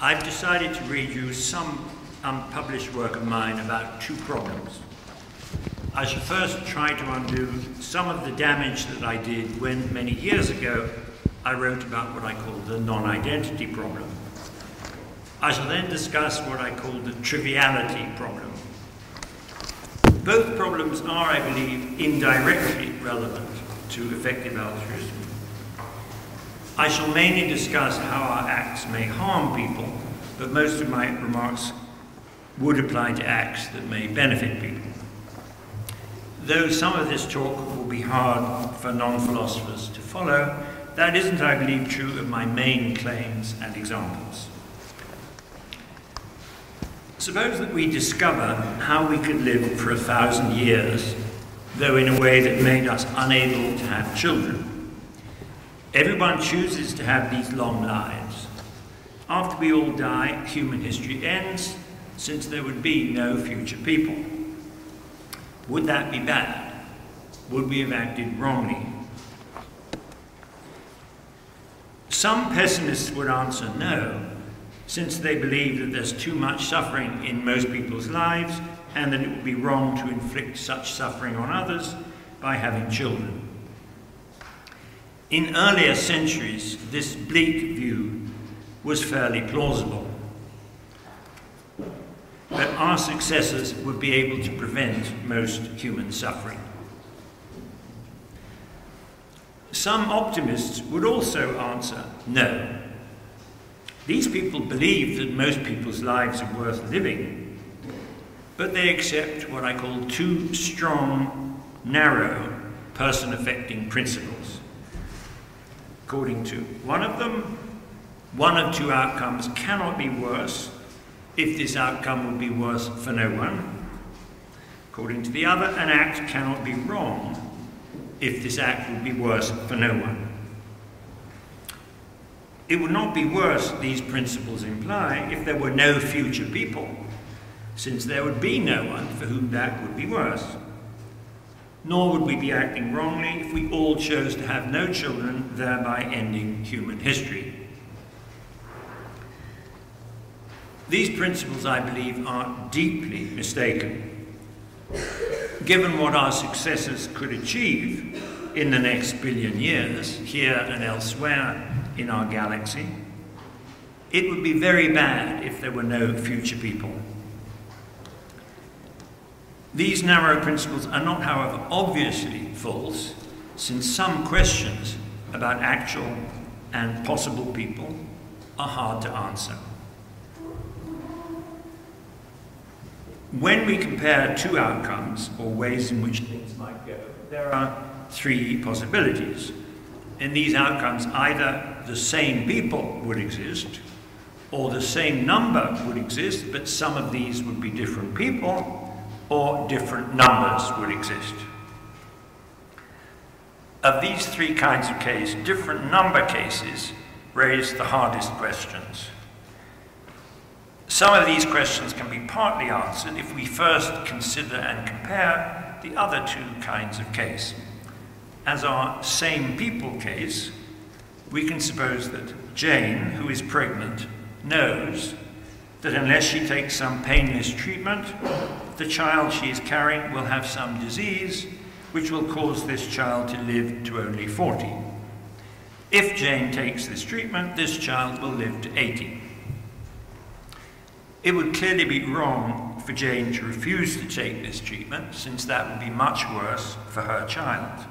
I've decided to read you some unpublished work of mine about two problems. I shall first try to undo some of the damage that I did when, many years ago, I wrote about what I call the non-identity problem. I shall then discuss what I call the triviality problem. Both problems are, I believe, indirectly relevant to effective altruism. I shall mainly discuss how our acts may harm people, but most of my remarks would apply to acts that may benefit people. Though some of this talk will be hard for non-philosophers to follow, that isn't, I believe, true of my main claims and examples. Suppose that we discover how we could live for a thousand years, though in a way that made us unable to have children. Everyone chooses to have these long lives. After we all die, human history ends, since there would be no future people. Would that be bad? Would we have acted wrongly? Some pessimists would answer no, since they believe that there's too much suffering in most people's lives and that it would be wrong to inflict such suffering on others by having children. In earlier centuries, this bleak view was fairly plausible. But our successors would be able to prevent most human suffering. Some optimists would also answer no. These people believe that most people's lives are worth living, but they accept what I call two strong, narrow, person affecting principles. According to one of them, one of two outcomes cannot be worse if this outcome would be worse for no one. According to the other, an act cannot be wrong if this act would be worse for no one. It would not be worse, these principles imply, if there were no future people, since there would be no one for whom that would be worse. Nor would we be acting wrongly if we all chose to have no children, thereby ending human history. These principles, I believe, are deeply mistaken. Given what our successors could achieve in the next billion years, here and elsewhere in our galaxy, it would be very bad if there were no future people. These narrow principles are not, however, obviously false, since some questions about actual and possible people are hard to answer. When we compare two outcomes, or ways in which things might go, there are three possibilities. In these outcomes, either the same people would exist, or the same number would exist, but some of these would be different people, or different numbers would exist. Of these three kinds of case, different number cases raise the hardest questions. Some of these questions can be partly answered if we first consider and compare the other two kinds of case. As our same people case, we can suppose that Jane, who is pregnant, knows that unless she takes some painless treatment, the child she is carrying will have some disease which will cause this child to live to only 40. If Jane takes this treatment, this child will live to 80. It would clearly be wrong for Jane to refuse to take this treatment, since that would be much worse for her child.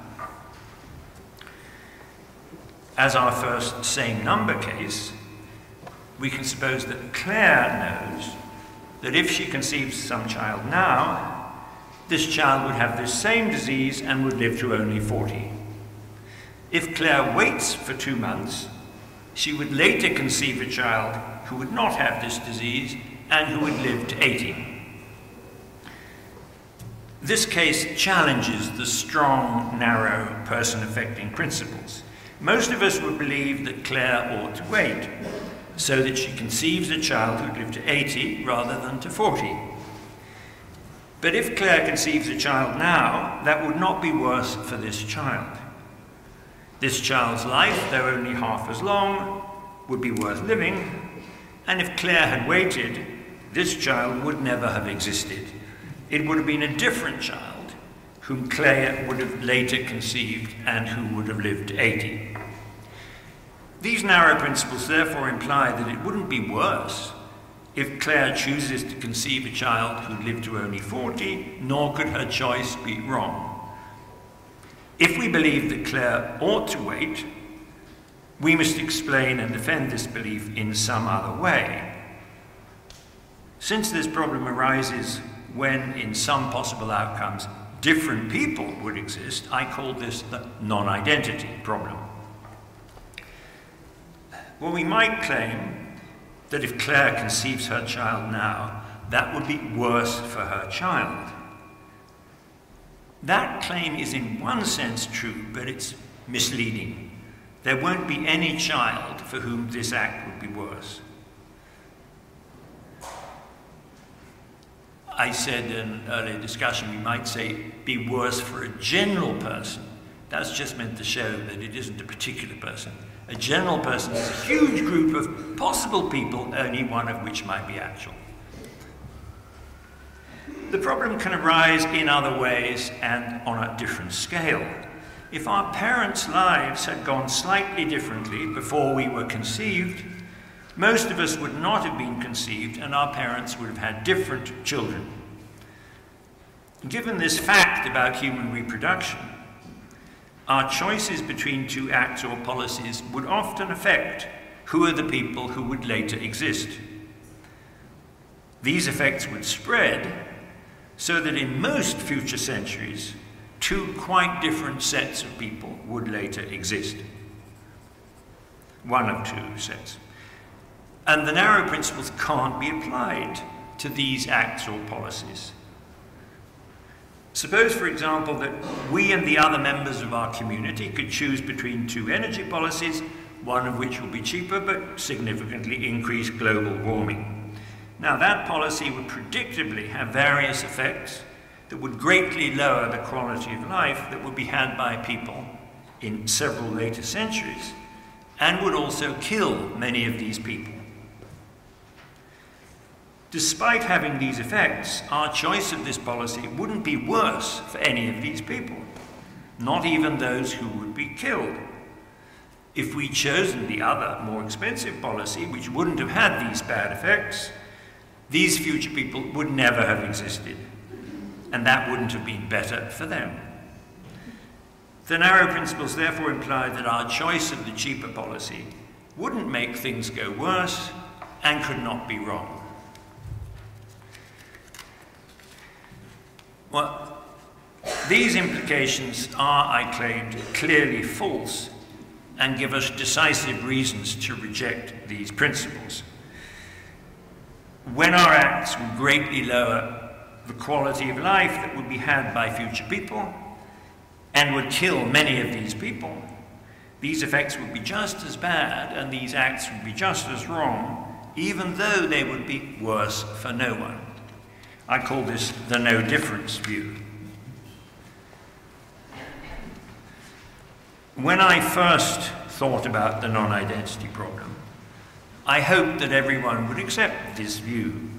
As our first same number case, we can suppose that Claire knows that if she conceives some child now, this child would have this same disease and would live to only 40. If Claire waits for two months, she would later conceive a child who would not have this disease and who would live to 80. This case challenges the strong, narrow, person affecting principles. Most of us would believe that Claire ought to wait so that she conceives a child who'd live to 80 rather than to 40. But if Claire conceives a child now, that would not be worse for this child. This child's life, though only half as long, would be worth living, And if Claire had waited, this child would never have existed. It would have been a different child whom Claire would have later conceived and who would have lived 80. These narrow principles therefore imply that it wouldn't be worse if Claire chooses to conceive a child who lived to only 40, nor could her choice be wrong. If we believe that Claire ought to wait, we must explain and defend this belief in some other way. Since this problem arises when, in some possible outcomes, different people would exist, I call this the non identity problem. Well, we might claim that if Claire conceives her child now, that would be worse for her child. That claim is in one sense true, but it's misleading. There won't be any child for whom this act would be worse. I said in an earlier discussion, we might say be worse for a general person. That's just meant to show that it isn't a particular person. A general person is a huge group of possible people, only one of which might be actual. The problem can arise in other ways and on a different scale. If our parents' lives had gone slightly differently before we were conceived, most of us would not have been conceived and our parents would have had different children. Given this fact about human reproduction, our choices between two acts or policies would often affect who are the people who would later exist. These effects would spread so that in most future centuries, two quite different sets of people would later exist. One of two sets. And the narrow principles can't be applied to these acts or policies. Suppose, for example, that we and the other members of our community could choose between two energy policies, one of which will be cheaper but significantly increase global warming. Now, that policy would predictably have various effects that would greatly lower the quality of life that would be had by people in several later centuries, and would also kill many of these people. Despite having these effects, our choice of this policy wouldn't be worse for any of these people, not even those who would be killed. If we'd chosen the other, more expensive policy, which wouldn't have had these bad effects, these future people would never have existed, and that wouldn't have been better for them. The narrow principles therefore imply that our choice of the cheaper policy wouldn't make things go worse and could not be wrong. Well, these implications are, I claim, clearly false and give us decisive reasons to reject these principles. When our acts would greatly lower the quality of life that would be had by future people and would kill many of these people, these effects would be just as bad and these acts would be just as wrong, even though they would be worse for no one. I call this the no difference view. When I first thought about the non identity problem, I hoped that everyone would accept this view.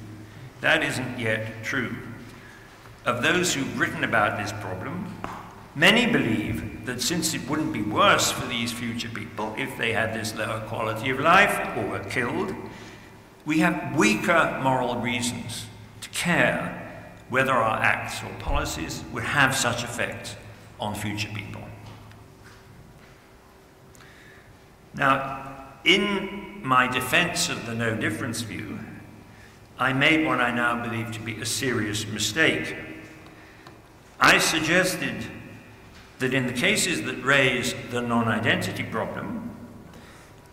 That isn't yet true. Of those who've written about this problem, many believe that since it wouldn't be worse for these future people if they had this lower quality of life or were killed, we have weaker moral reasons care whether our acts or policies would have such effect on future people. Now, in my defense of the no difference view, I made what I now believe to be a serious mistake. I suggested that in the cases that raise the non identity problem,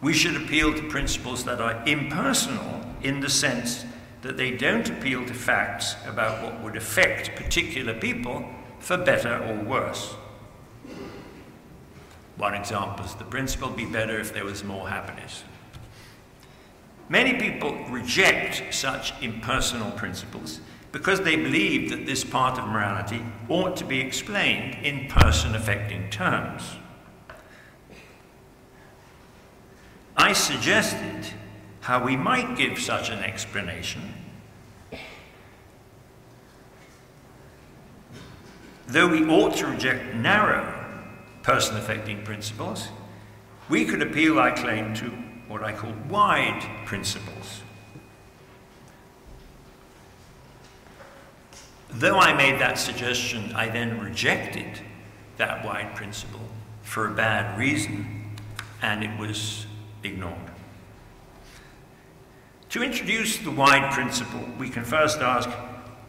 we should appeal to principles that are impersonal in the sense that they don't appeal to facts about what would affect particular people for better or worse. One example is the principle be better if there was more happiness. Many people reject such impersonal principles because they believe that this part of morality ought to be explained in person affecting terms. I suggested how we might give such an explanation. Though we ought to reject narrow person affecting principles, we could appeal, I claim, to what I call wide principles. Though I made that suggestion, I then rejected that wide principle for a bad reason, and it was ignored. To introduce the wide principle, we can first ask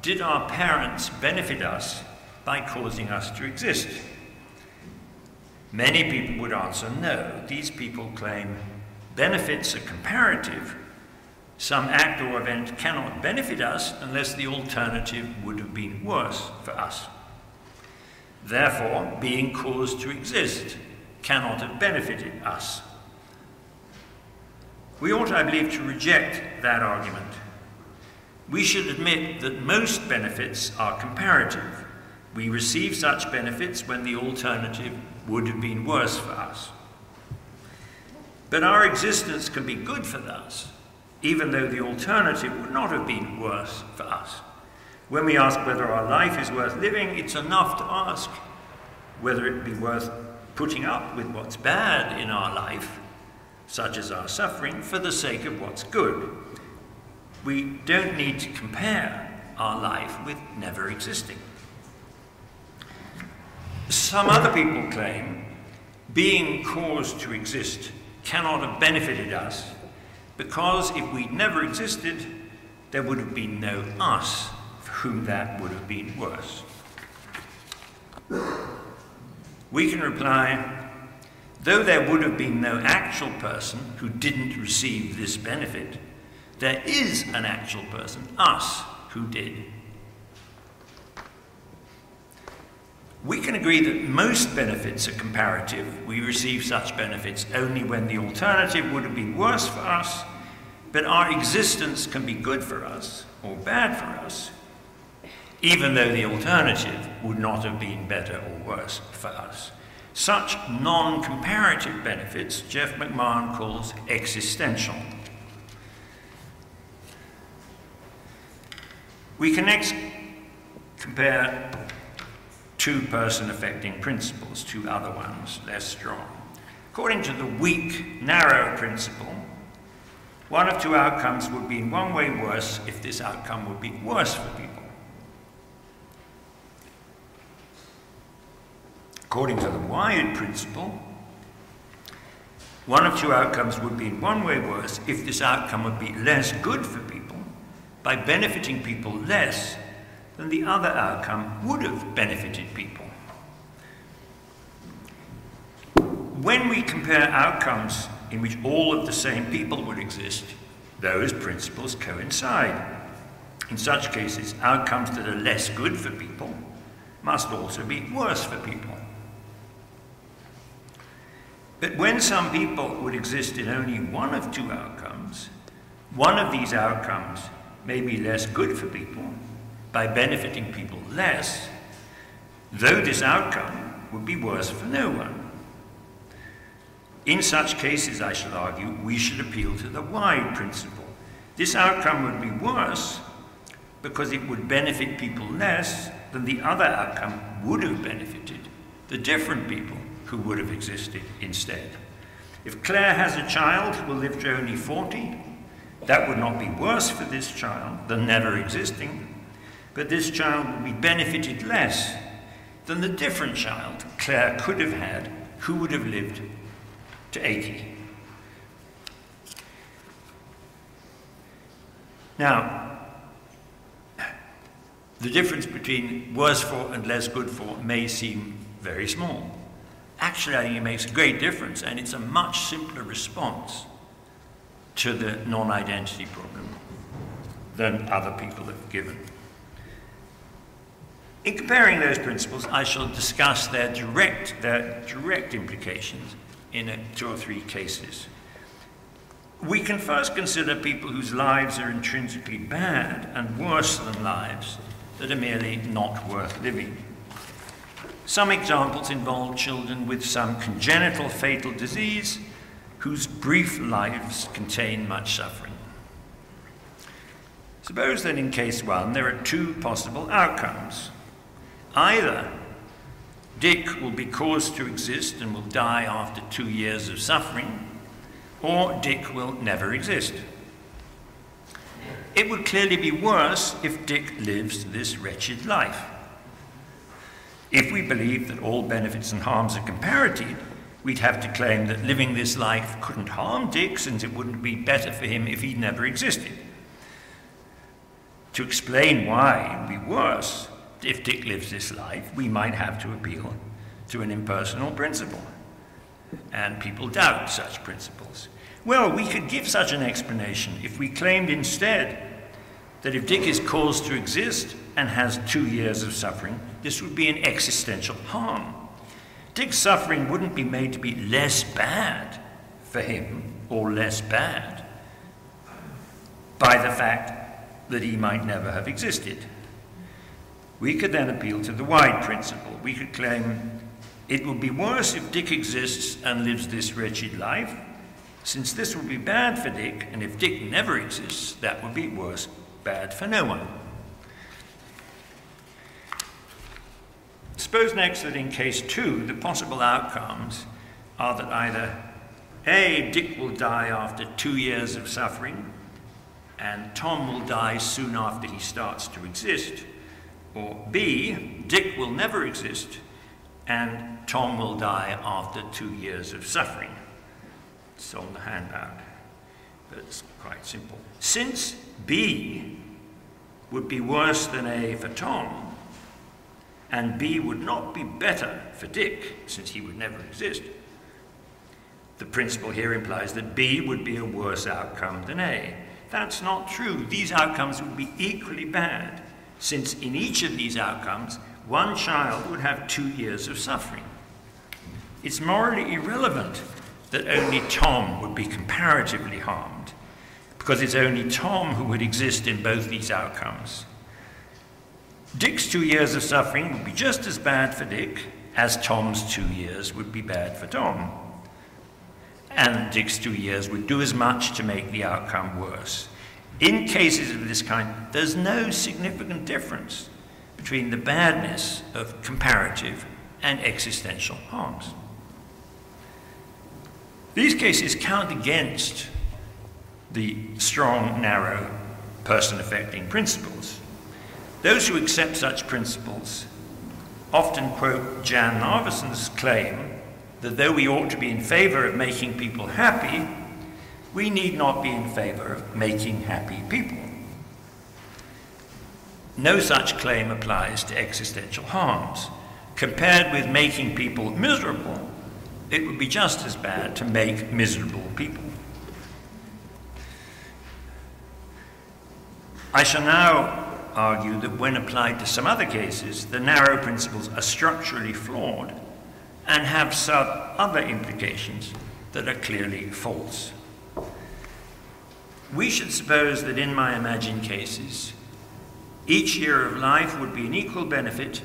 Did our parents benefit us by causing us to exist? Many people would answer no. These people claim benefits are comparative. Some act or event cannot benefit us unless the alternative would have been worse for us. Therefore, being caused to exist cannot have benefited us. We ought, I believe, to reject that argument. We should admit that most benefits are comparative. We receive such benefits when the alternative would have been worse for us. But our existence can be good for us, even though the alternative would not have been worse for us. When we ask whether our life is worth living, it's enough to ask whether it be worth putting up with what's bad in our life, such as our suffering, for the sake of what's good. We don't need to compare our life with never existing. Some other people claim being caused to exist cannot have benefited us because if we'd never existed, there would have been no us for whom that would have been worse. We can reply, though there would have been no actual person who didn't receive this benefit, there is an actual person, us, who did. We can agree that most benefits are comparative. We receive such benefits only when the alternative would have been worse for us, but our existence can be good for us or bad for us, even though the alternative would not have been better or worse for us. Such non comparative benefits Jeff McMahan calls existential. We can next compare two person affecting principles, two other ones, less strong. According to the weak, narrow principle, one of two outcomes would be in one way worse if this outcome would be worse for people. According to the wide principle, one of two outcomes would be in one way worse if this outcome would be less good for people by benefiting people less than the other outcome would have benefited people. When we compare outcomes in which all of the same people would exist, those principles coincide. In such cases, outcomes that are less good for people must also be worse for people. But when some people would exist in only one of two outcomes, one of these outcomes may be less good for people by benefiting people less, though this outcome would be worse for no one. In such cases, I shall argue, we should appeal to the wide principle. This outcome would be worse because it would benefit people less than the other outcome would have benefited the different people who would have existed instead. If Claire has a child who will live to only 40, that would not be worse for this child than never existing, but this child would be benefited less than the different child Claire could have had who would have lived to 80. Now, the difference between worse for and less good for may seem very small. Actually, I think it makes a great difference, and it's a much simpler response to the non identity problem than other people have given. In comparing those principles, I shall discuss their direct, their direct implications in a, two or three cases. We can first consider people whose lives are intrinsically bad and worse than lives that are merely not worth living. Some examples involve children with some congenital fatal disease whose brief lives contain much suffering. Suppose that in case one there are two possible outcomes. Either Dick will be caused to exist and will die after two years of suffering, or Dick will never exist. It would clearly be worse if Dick lives this wretched life. If we believed that all benefits and harms are comparative, we'd have to claim that living this life couldn't harm Dick since it wouldn't be better for him if he'd never existed. To explain why it would be worse if Dick lives this life, we might have to appeal to an impersonal principle. And people doubt such principles. Well, we could give such an explanation if we claimed instead that if Dick is caused to exist and has two years of suffering, this would be an existential harm. Dick's suffering wouldn't be made to be less bad for him or less bad by the fact that he might never have existed. We could then appeal to the wide principle. We could claim it would be worse if Dick exists and lives this wretched life, since this would be bad for Dick, and if Dick never exists, that would be worse, bad for no one. Suppose next that in case two, the possible outcomes are that either A, Dick will die after two years of suffering, and Tom will die soon after he starts to exist, or B, Dick will never exist and Tom will die after two years of suffering. It's on the handout, but it's quite simple. Since B would be worse than A for Tom, and B would not be better for Dick, since he would never exist, the principle here implies that B would be a worse outcome than A. That's not true. These outcomes would be equally bad since in each of these outcomes, one child would have two years of suffering. It's morally irrelevant that only Tom would be comparatively harmed, because it's only Tom who would exist in both these outcomes. Dick's two years of suffering would be just as bad for Dick as Tom's two years would be bad for Tom. And Dick's two years would do as much to make the outcome worse. In cases of this kind, there's no significant difference between the badness of comparative and existential harms. These cases count against the strong, narrow, person affecting principles. Those who accept such principles often quote Jan Narveson's claim that though we ought to be in favor of making people happy, we need not be in favor of making happy people. No such claim applies to existential harms. Compared with making people miserable, it would be just as bad to make miserable people. I shall now argue that when applied to some other cases, the narrow principles are structurally flawed and have some other implications that are clearly false. We should suppose that in my imagined cases, each year of life would be an equal benefit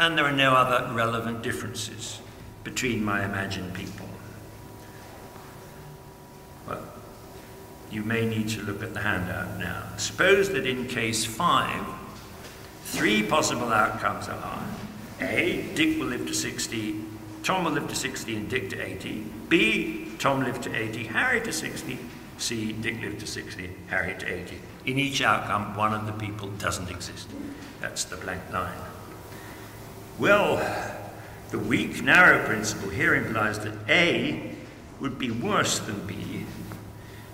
and there are no other relevant differences between my imagined people. Well, you may need to look at the handout now. Suppose that in case five, three possible outcomes are A, Dick will live to 60, Tom will live to 60 and Dick to 80. B, Tom lived to 80, Harry to 60, C, Dick lived to 60, Harry to 80. In each outcome, one of the people doesn't exist. That's the blank line. Well, the weak, narrow principle here implies that A would be worse than B,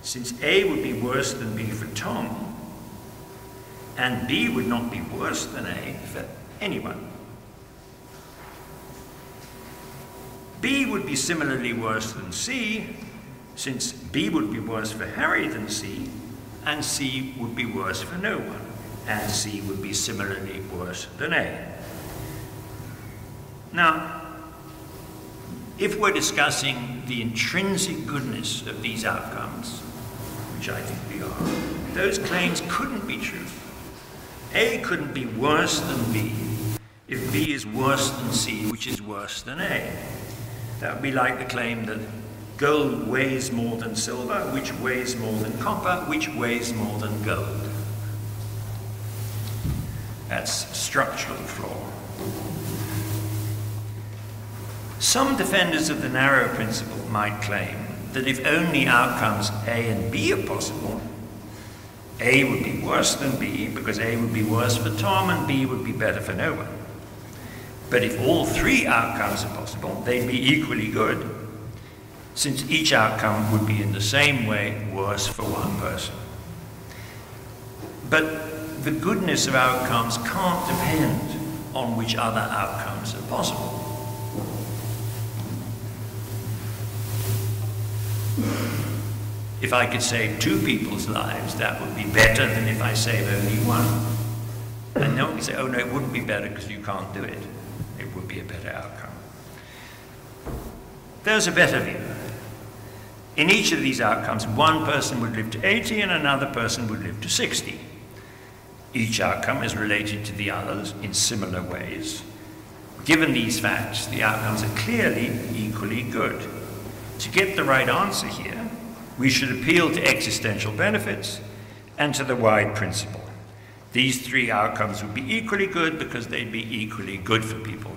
since A would be worse than B for Tom, and B would not be worse than A for anyone. B would be similarly worse than C, since B would be worse for Harry than C, and C would be worse for no one, and C would be similarly worse than A. Now, if we're discussing the intrinsic goodness of these outcomes, which I think we are, those claims couldn't be true. A couldn't be worse than B if B is worse than C, which is worse than A. That would be like the claim that Gold weighs more than silver, which weighs more than copper, which weighs more than gold. That's structural flaw. Some defenders of the narrow principle might claim that if only outcomes A and B are possible, A would be worse than B because A would be worse for Tom and B would be better for no one. But if all three outcomes are possible, they'd be equally good, since each outcome would be in the same way worse for one person. But the goodness of outcomes can't depend on which other outcomes are possible. If I could save two people's lives, that would be better than if I save only one. And no one can say, oh no, it wouldn't be better because you can't do it. It would be a better outcome. There's a better view. In each of these outcomes, one person would live to 80 and another person would live to 60. Each outcome is related to the others in similar ways. Given these facts, the outcomes are clearly equally good. To get the right answer here, we should appeal to existential benefits and to the wide principle. These three outcomes would be equally good because they'd be equally good for people.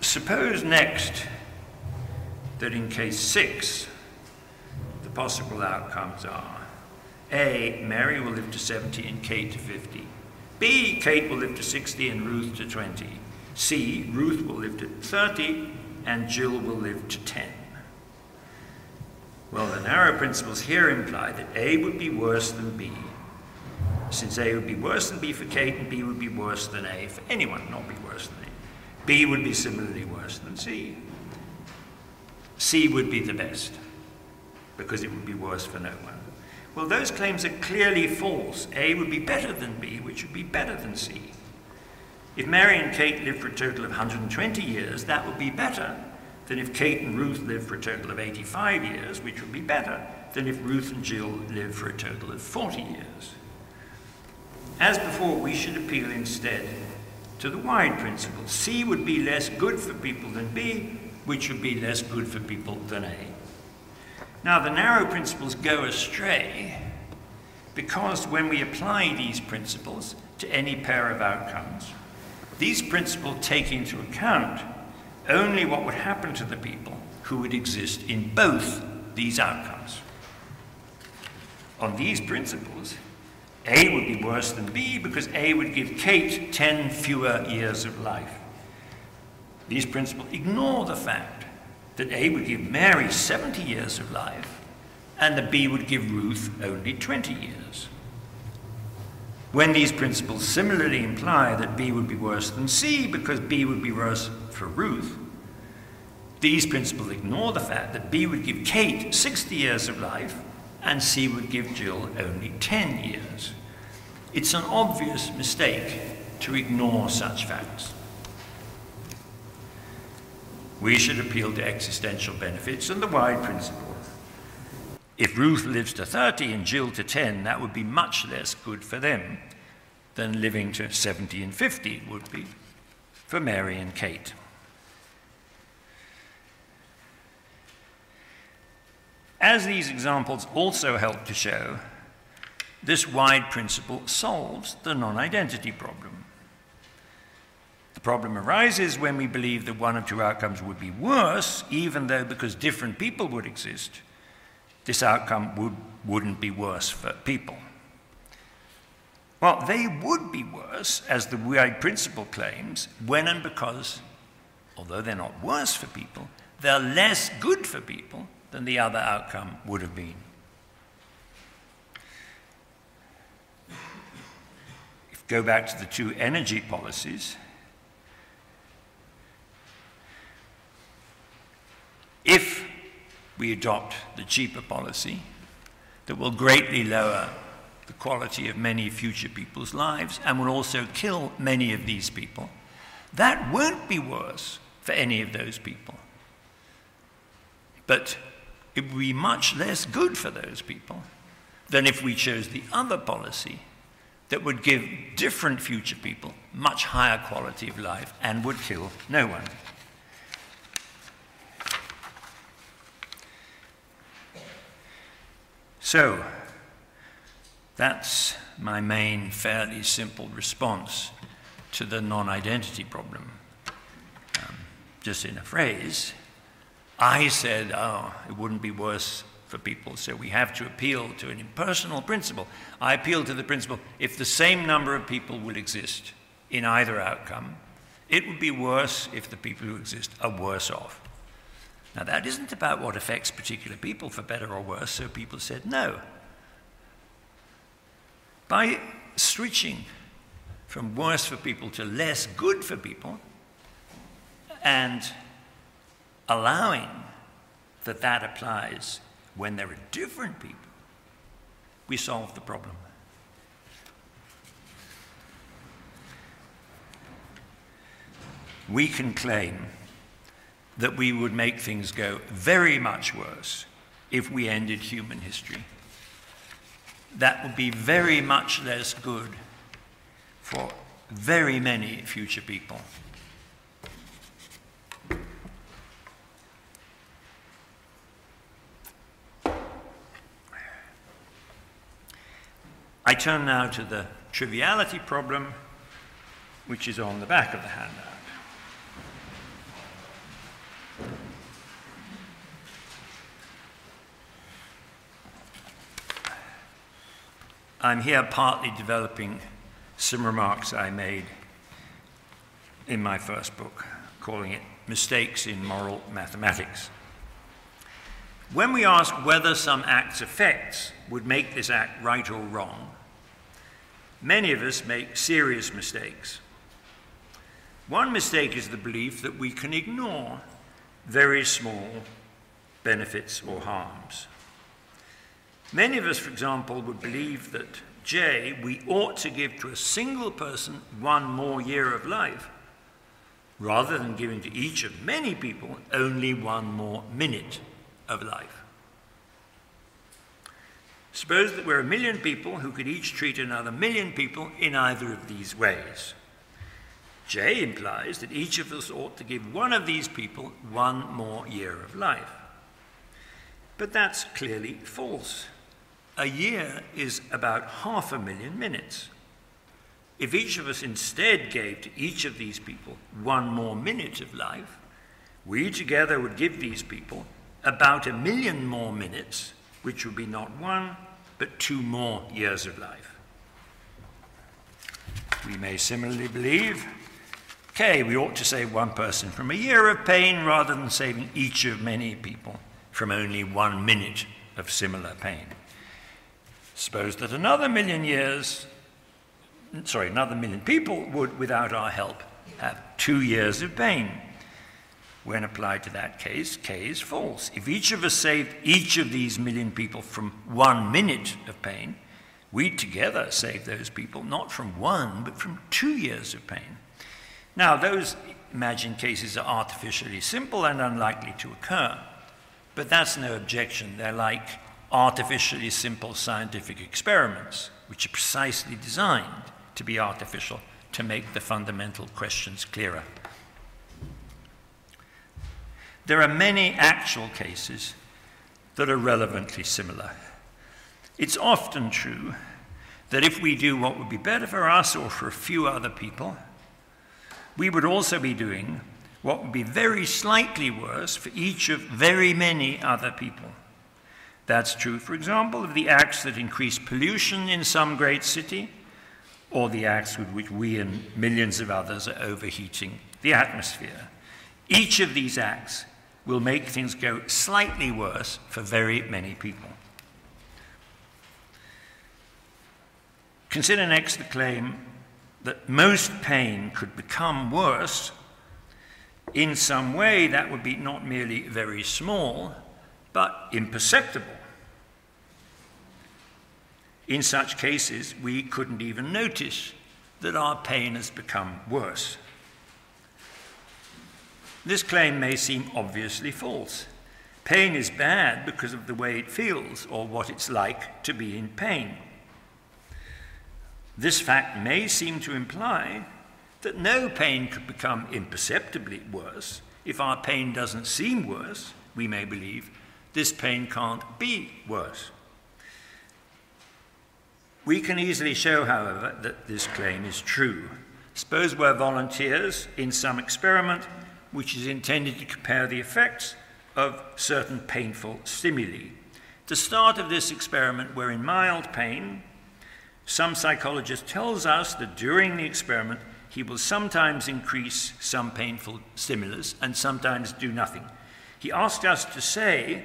Suppose next that in case six, the possible outcomes are A, Mary will live to 70 and Kate to 50. B, Kate will live to 60 and Ruth to 20. C, Ruth will live to 30 and Jill will live to 10. Well, the narrow principles here imply that A would be worse than B, since A would be worse than B for Kate and B would be worse than A for anyone, not be worse than A. B would be similarly worse than C. C would be the best, because it would be worse for no one. Well, those claims are clearly false. A would be better than B, which would be better than C. If Mary and Kate lived for a total of 120 years, that would be better than if Kate and Ruth lived for a total of 85 years, which would be better than if Ruth and Jill lived for a total of 40 years. As before, we should appeal instead to the wide principle. C would be less good for people than B, which would be less good for people than A. Now, the narrow principles go astray because when we apply these principles to any pair of outcomes, these principles take into account only what would happen to the people who would exist in both these outcomes. On these principles, A would be worse than B because A would give Kate 10 fewer years of life. These principles ignore the fact that A would give Mary 70 years of life and that B would give Ruth only 20 years. When these principles similarly imply that B would be worse than C because B would be worse for Ruth, these principles ignore the fact that B would give Kate 60 years of life and C would give Jill only 10 years. It's an obvious mistake to ignore such facts. We should appeal to existential benefits and the wide principle. If Ruth lives to 30 and Jill to 10, that would be much less good for them than living to 70 and 50 would be for Mary and Kate. As these examples also help to show, this wide principle solves the non identity problem. The problem arises when we believe that one of two outcomes would be worse, even though because different people would exist, this outcome would, wouldn't be worse for people. Well, they would be worse, as the wide principle claims, when and because, although they're not worse for people, they're less good for people than the other outcome would have been. If go back to the two energy policies, if we adopt the cheaper policy that will greatly lower the quality of many future people's lives and will also kill many of these people, that won't be worse for any of those people. But it would be much less good for those people than if we chose the other policy that would give different future people much higher quality of life and would kill no one. So, that's my main fairly simple response to the non identity problem. Um, just in a phrase, I said, oh, it wouldn't be worse for people, so we have to appeal to an impersonal principle. I appeal to the principle if the same number of people will exist in either outcome, it would be worse if the people who exist are worse off. Now, that isn't about what affects particular people for better or worse, so people said no. By switching from worse for people to less good for people and allowing that that applies when there are different people, we solve the problem. We can claim that we would make things go very much worse if we ended human history. That would be very much less good for very many future people. I turn now to the triviality problem, which is on the back of the handout. I'm here partly developing some remarks I made in my first book, calling it Mistakes in Moral Mathematics. When we ask whether some act's effects would make this act right or wrong, many of us make serious mistakes. One mistake is the belief that we can ignore very small benefits or harms. Many of us, for example, would believe that J, we ought to give to a single person one more year of life, rather than giving to each of many people only one more minute of life. Suppose that we're a million people who could each treat another million people in either of these ways. J implies that each of us ought to give one of these people one more year of life. But that's clearly false a year is about half a million minutes. If each of us instead gave to each of these people one more minute of life, we together would give these people about a million more minutes, which would be not one, but two more years of life. We may similarly believe, okay, we ought to save one person from a year of pain rather than saving each of many people from only one minute of similar pain. Suppose that another million years, sorry, another million people would, without our help, have two years of pain. When applied to that case, K is false. If each of us saved each of these million people from one minute of pain, we together save those people not from one, but from two years of pain. Now, those imagined cases are artificially simple and unlikely to occur, but that's no objection. They're like artificially simple scientific experiments, which are precisely designed to be artificial to make the fundamental questions clearer. There are many actual cases that are relevantly similar. It's often true that if we do what would be better for us or for a few other people, we would also be doing what would be very slightly worse for each of very many other people. That's true, for example, of the acts that increase pollution in some great city, or the acts with which we and millions of others are overheating the atmosphere. Each of these acts will make things go slightly worse for very many people. Consider next the claim that most pain could become worse in some way that would be not merely very small, but imperceptible. In such cases, we couldn't even notice that our pain has become worse. This claim may seem obviously false. Pain is bad because of the way it feels or what it's like to be in pain. This fact may seem to imply that no pain could become imperceptibly worse. If our pain doesn't seem worse, we may believe this pain can't be worse. We can easily show, however, that this claim is true. Suppose we're volunteers in some experiment which is intended to compare the effects of certain painful stimuli. The start of this experiment, we're in mild pain. Some psychologist tells us that during the experiment, he will sometimes increase some painful stimulus and sometimes do nothing. He asked us to say,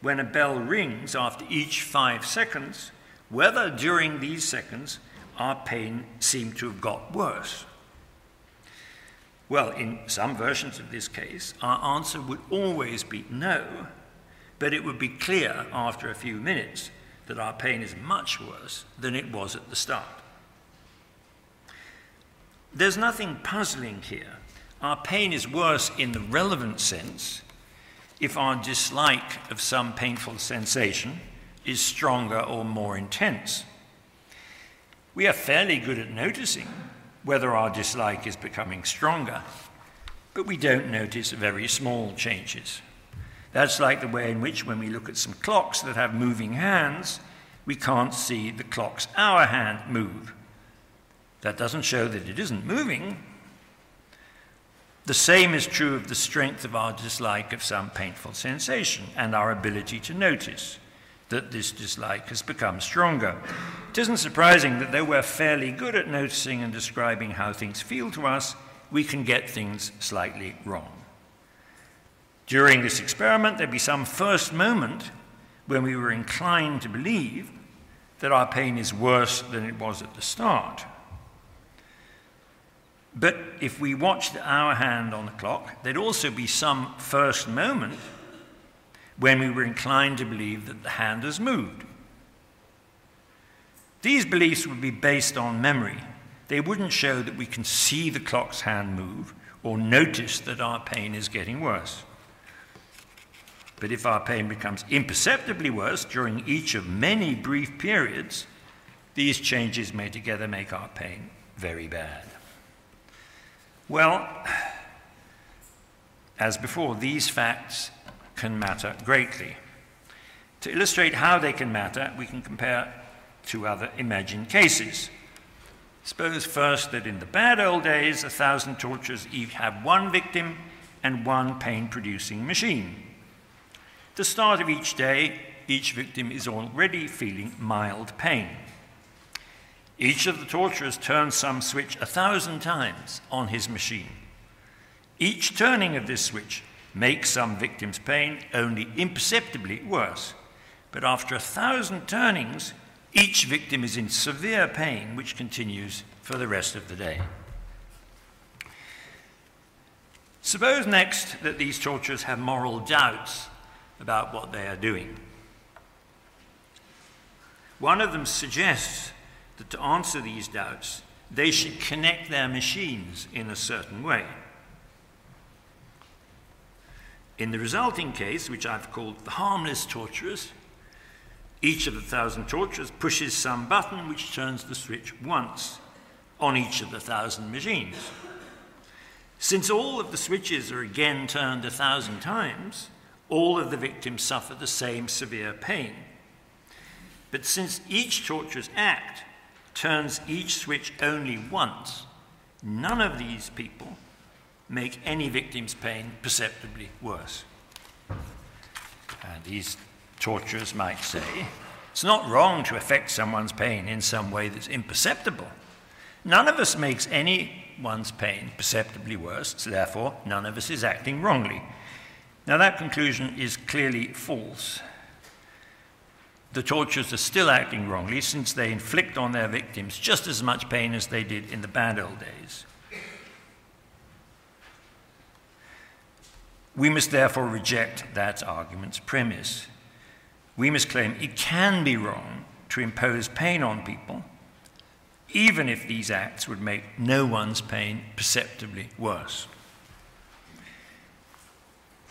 when a bell rings after each five seconds, whether during these seconds our pain seemed to have got worse. Well, in some versions of this case, our answer would always be no, but it would be clear after a few minutes that our pain is much worse than it was at the start. There's nothing puzzling here. Our pain is worse in the relevant sense if our dislike of some painful sensation is stronger or more intense. We are fairly good at noticing whether our dislike is becoming stronger, but we don't notice very small changes. That's like the way in which, when we look at some clocks that have moving hands, we can't see the clock's hour hand move. That doesn't show that it isn't moving. The same is true of the strength of our dislike of some painful sensation and our ability to notice that this dislike has become stronger. It isn't surprising that though we're fairly good at noticing and describing how things feel to us, we can get things slightly wrong. During this experiment, there'd be some first moment when we were inclined to believe that our pain is worse than it was at the start. But if we watched our hand on the clock, there'd also be some first moment when we were inclined to believe that the hand has moved. These beliefs would be based on memory. They wouldn't show that we can see the clock's hand move or notice that our pain is getting worse. But if our pain becomes imperceptibly worse during each of many brief periods, these changes may together make our pain very bad. Well, as before, these facts can matter greatly. To illustrate how they can matter, we can compare two other imagined cases. Suppose first that in the bad old days, a thousand torturers each have one victim and one pain producing machine. the start of each day, each victim is already feeling mild pain. Each of the torturers turns some switch a thousand times on his machine. Each turning of this switch make some victim's pain only imperceptibly worse. But after a thousand turnings, each victim is in severe pain, which continues for the rest of the day. Suppose next that these torturers have moral doubts about what they are doing. One of them suggests that to answer these doubts, they should connect their machines in a certain way. In the resulting case, which I've called the harmless torturers, each of the thousand torturers pushes some button which turns the switch once on each of the thousand machines. Since all of the switches are again turned a thousand times, all of the victims suffer the same severe pain. But since each torturer's act turns each switch only once, none of these people make any victim's pain perceptibly worse. And these torturers might say, it's not wrong to affect someone's pain in some way that's imperceptible. None of us makes anyone's pain perceptibly worse, so therefore none of us is acting wrongly. Now that conclusion is clearly false. The torturers are still acting wrongly since they inflict on their victims just as much pain as they did in the bad old days. We must therefore reject that argument's premise. We must claim it can be wrong to impose pain on people, even if these acts would make no one's pain perceptibly worse.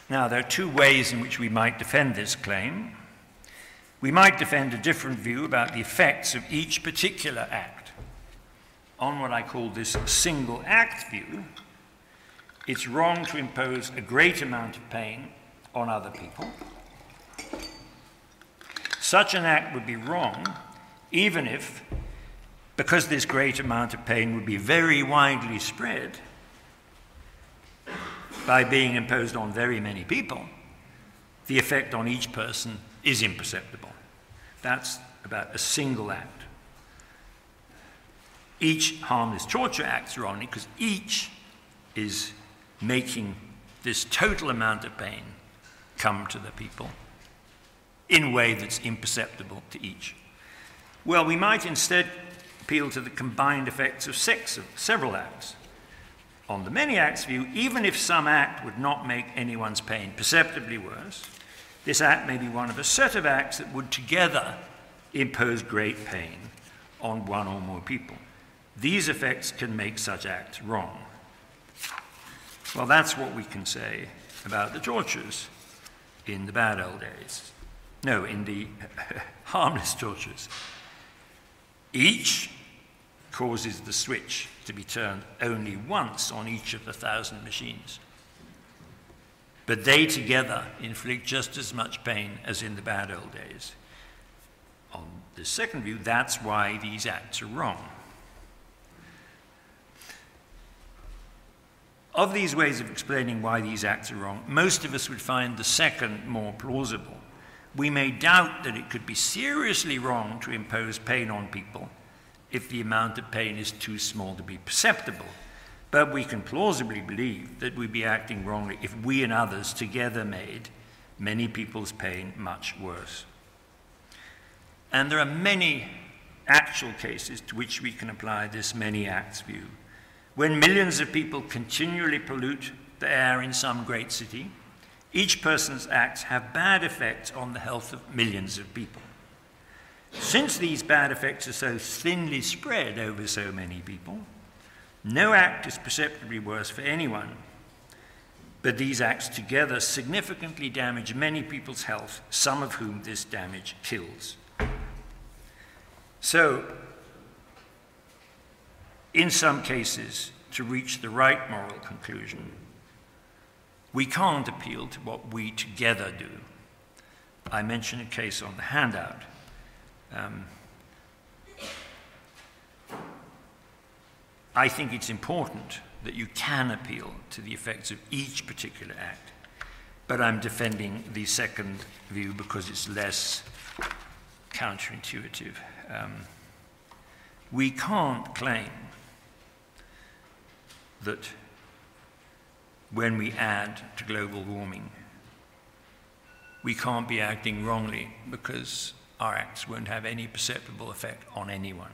Now, there are two ways in which we might defend this claim. We might defend a different view about the effects of each particular act. On what I call this single act view, it's wrong to impose a great amount of pain on other people. Such an act would be wrong even if, because this great amount of pain would be very widely spread by being imposed on very many people, the effect on each person is imperceptible. That's about a single act. Each harmless torture acts wrongly because each is making this total amount of pain come to the people in a way that's imperceptible to each. Well, we might instead appeal to the combined effects of six of several acts. On the many acts view, even if some act would not make anyone's pain perceptibly worse, this act may be one of a set of acts that would together impose great pain on one or more people. These effects can make such acts wrong. Well, that's what we can say about the tortures in the bad old days. No, in the harmless tortures. Each causes the switch to be turned only once on each of the thousand machines. But they together inflict just as much pain as in the bad old days. On the second view, that's why these acts are wrong. Of these ways of explaining why these acts are wrong, most of us would find the second more plausible. We may doubt that it could be seriously wrong to impose pain on people if the amount of pain is too small to be perceptible. But we can plausibly believe that we'd be acting wrongly if we and others together made many people's pain much worse. And there are many actual cases to which we can apply this many acts view. When millions of people continually pollute the air in some great city, each person's acts have bad effects on the health of millions of people. Since these bad effects are so thinly spread over so many people, no act is perceptibly worse for anyone. But these acts together significantly damage many people's health, some of whom this damage kills. So, in some cases, to reach the right moral conclusion, we can't appeal to what we together do. I mention a case on the handout. Um, I think it's important that you can appeal to the effects of each particular act, but I'm defending the second view because it's less counterintuitive. Um, we can't claim that when we add to global warming, we can't be acting wrongly because our acts won't have any perceptible effect on anyone.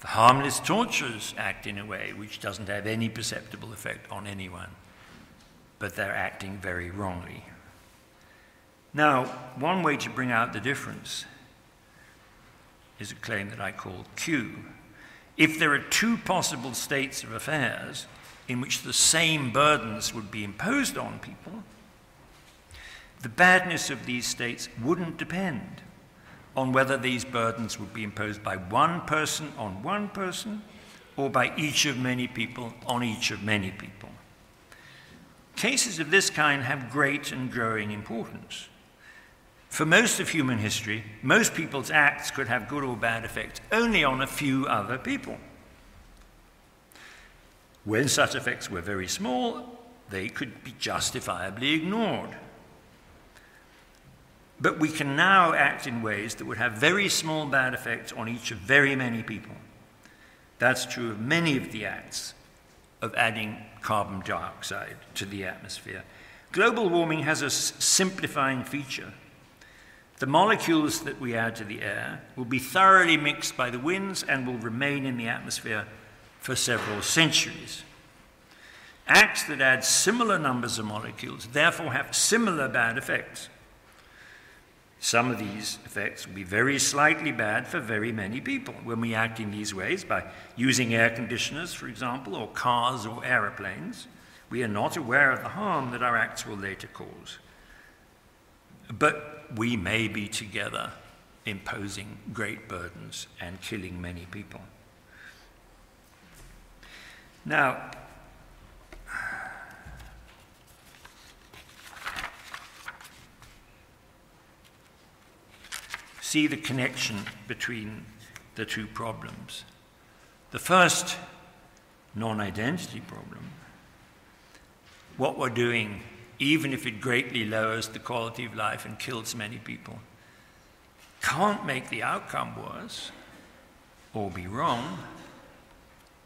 The harmless torturers act in a way which doesn't have any perceptible effect on anyone, but they're acting very wrongly. Now, one way to bring out the difference is a claim that I call Q. If there are two possible states of affairs in which the same burdens would be imposed on people, the badness of these states wouldn't depend on whether these burdens would be imposed by one person on one person or by each of many people on each of many people. Cases of this kind have great and growing importance. For most of human history, most people's acts could have good or bad effects only on a few other people. When such effects were very small, they could be justifiably ignored. But we can now act in ways that would have very small bad effects on each of very many people. That's true of many of the acts of adding carbon dioxide to the atmosphere. Global warming has a simplifying feature the molecules that we add to the air will be thoroughly mixed by the winds and will remain in the atmosphere for several centuries. Acts that add similar numbers of molecules therefore have similar bad effects. Some of these effects will be very slightly bad for very many people when we act in these ways by using air conditioners, for example, or cars or aeroplanes. We are not aware of the harm that our acts will later cause. But we may be together imposing great burdens and killing many people. Now, see the connection between the two problems. The first non identity problem, what we're doing, even if it greatly lowers the quality of life and kills many people, can't make the outcome worse or be wrong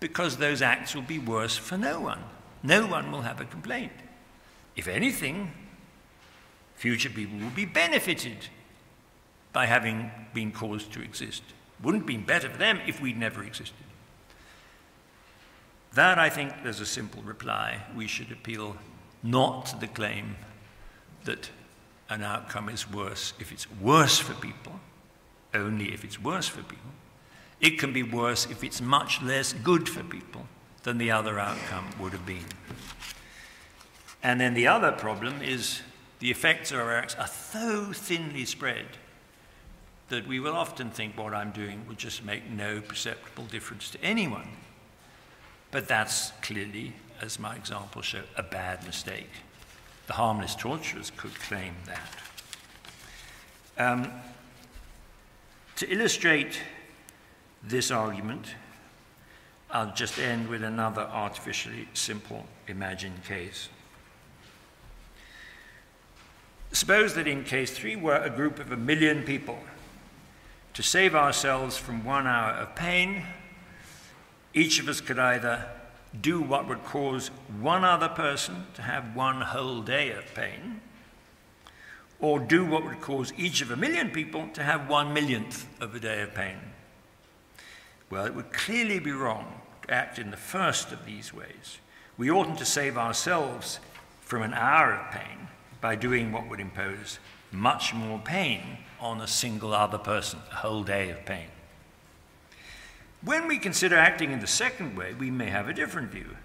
because those acts will be worse for no one. No one will have a complaint. If anything, future people will be benefited by having been caused to exist. Wouldn't have been better for them if we'd never existed. That, I think, there's a simple reply. We should appeal not the claim that an outcome is worse if it's worse for people, only if it's worse for people. It can be worse if it's much less good for people than the other outcome would have been. And then the other problem is the effects of our acts are so thinly spread that we will often think what I'm doing will just make no perceptible difference to anyone. But that's clearly, as my examples show, a bad mistake. The harmless torturers could claim that. Um, to illustrate this argument, I'll just end with another artificially simple imagined case. Suppose that in case three were a group of a million people. To save ourselves from one hour of pain, each of us could either do what would cause one other person to have one whole day of pain, or do what would cause each of a million people to have one millionth of a day of pain. Well, it would clearly be wrong to act in the first of these ways. We oughtn't to save ourselves from an hour of pain by doing what would impose much more pain on a single other person, a whole day of pain. When we consider acting in the second way, we may have a different view.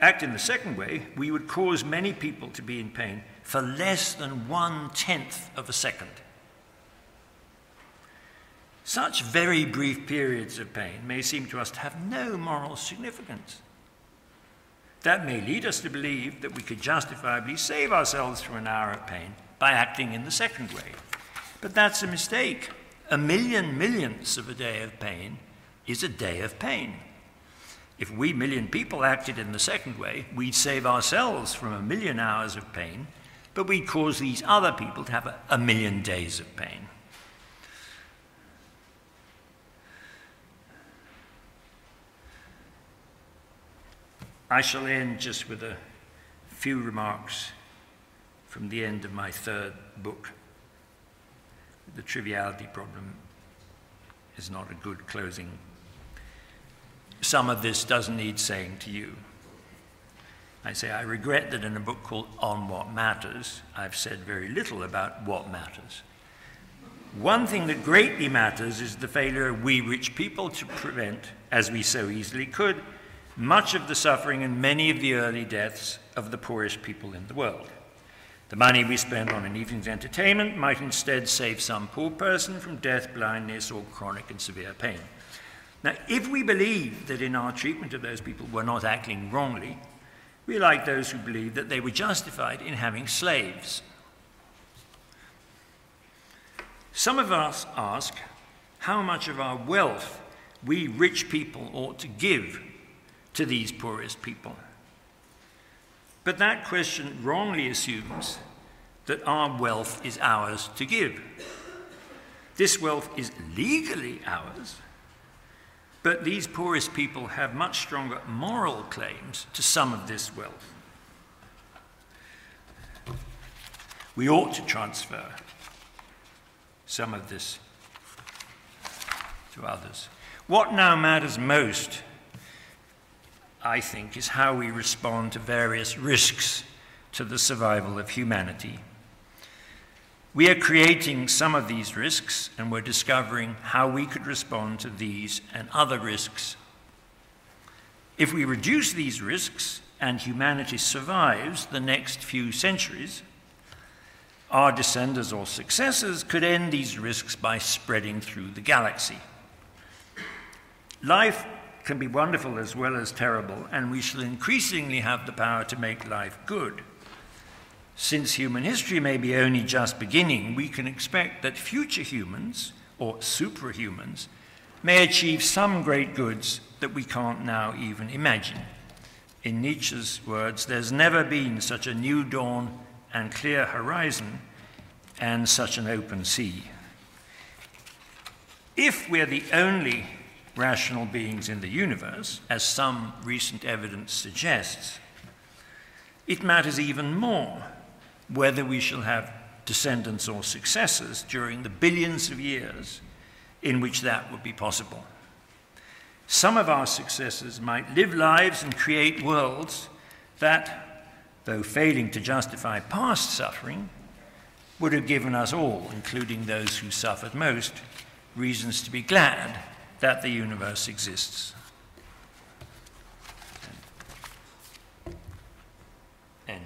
Act in the second way, we would cause many people to be in pain for less than one tenth of a second. Such very brief periods of pain may seem to us to have no moral significance. That may lead us to believe that we could justifiably save ourselves from an hour of pain by acting in the second way. But that's a mistake. A million millionths of a day of pain is a day of pain. If we million people acted in the second way, we'd save ourselves from a million hours of pain, but we'd cause these other people to have a, a million days of pain. I shall end just with a few remarks from the end of my third book. The triviality problem is not a good closing. Some of this doesn't need saying to you. I say, I regret that in a book called On What Matters, I've said very little about what matters. One thing that greatly matters is the failure of we rich people to prevent, as we so easily could, much of the suffering and many of the early deaths of the poorest people in the world. The money we spend on an evening's entertainment might instead save some poor person from death, blindness, or chronic and severe pain. Now, if we believe that in our treatment of those people we're not acting wrongly, we are like those who believe that they were justified in having slaves. Some of us ask how much of our wealth we rich people ought to give to these poorest people. But that question wrongly assumes that our wealth is ours to give. This wealth is legally ours, but these poorest people have much stronger moral claims to some of this wealth. We ought to transfer some of this to others. What now matters most I think, is how we respond to various risks to the survival of humanity. We are creating some of these risks, and we're discovering how we could respond to these and other risks. If we reduce these risks and humanity survives the next few centuries, our descendants or successors could end these risks by spreading through the galaxy. Life can be wonderful as well as terrible, and we shall increasingly have the power to make life good. Since human history may be only just beginning, we can expect that future humans, or superhumans, may achieve some great goods that we can't now even imagine. In Nietzsche's words, there's never been such a new dawn and clear horizon and such an open sea. If we're the only rational beings in the universe, as some recent evidence suggests, it matters even more whether we shall have descendants or successors during the billions of years in which that would be possible. Some of our successors might live lives and create worlds that, though failing to justify past suffering, would have given us all, including those who suffered most, reasons to be glad that the universe exists. End.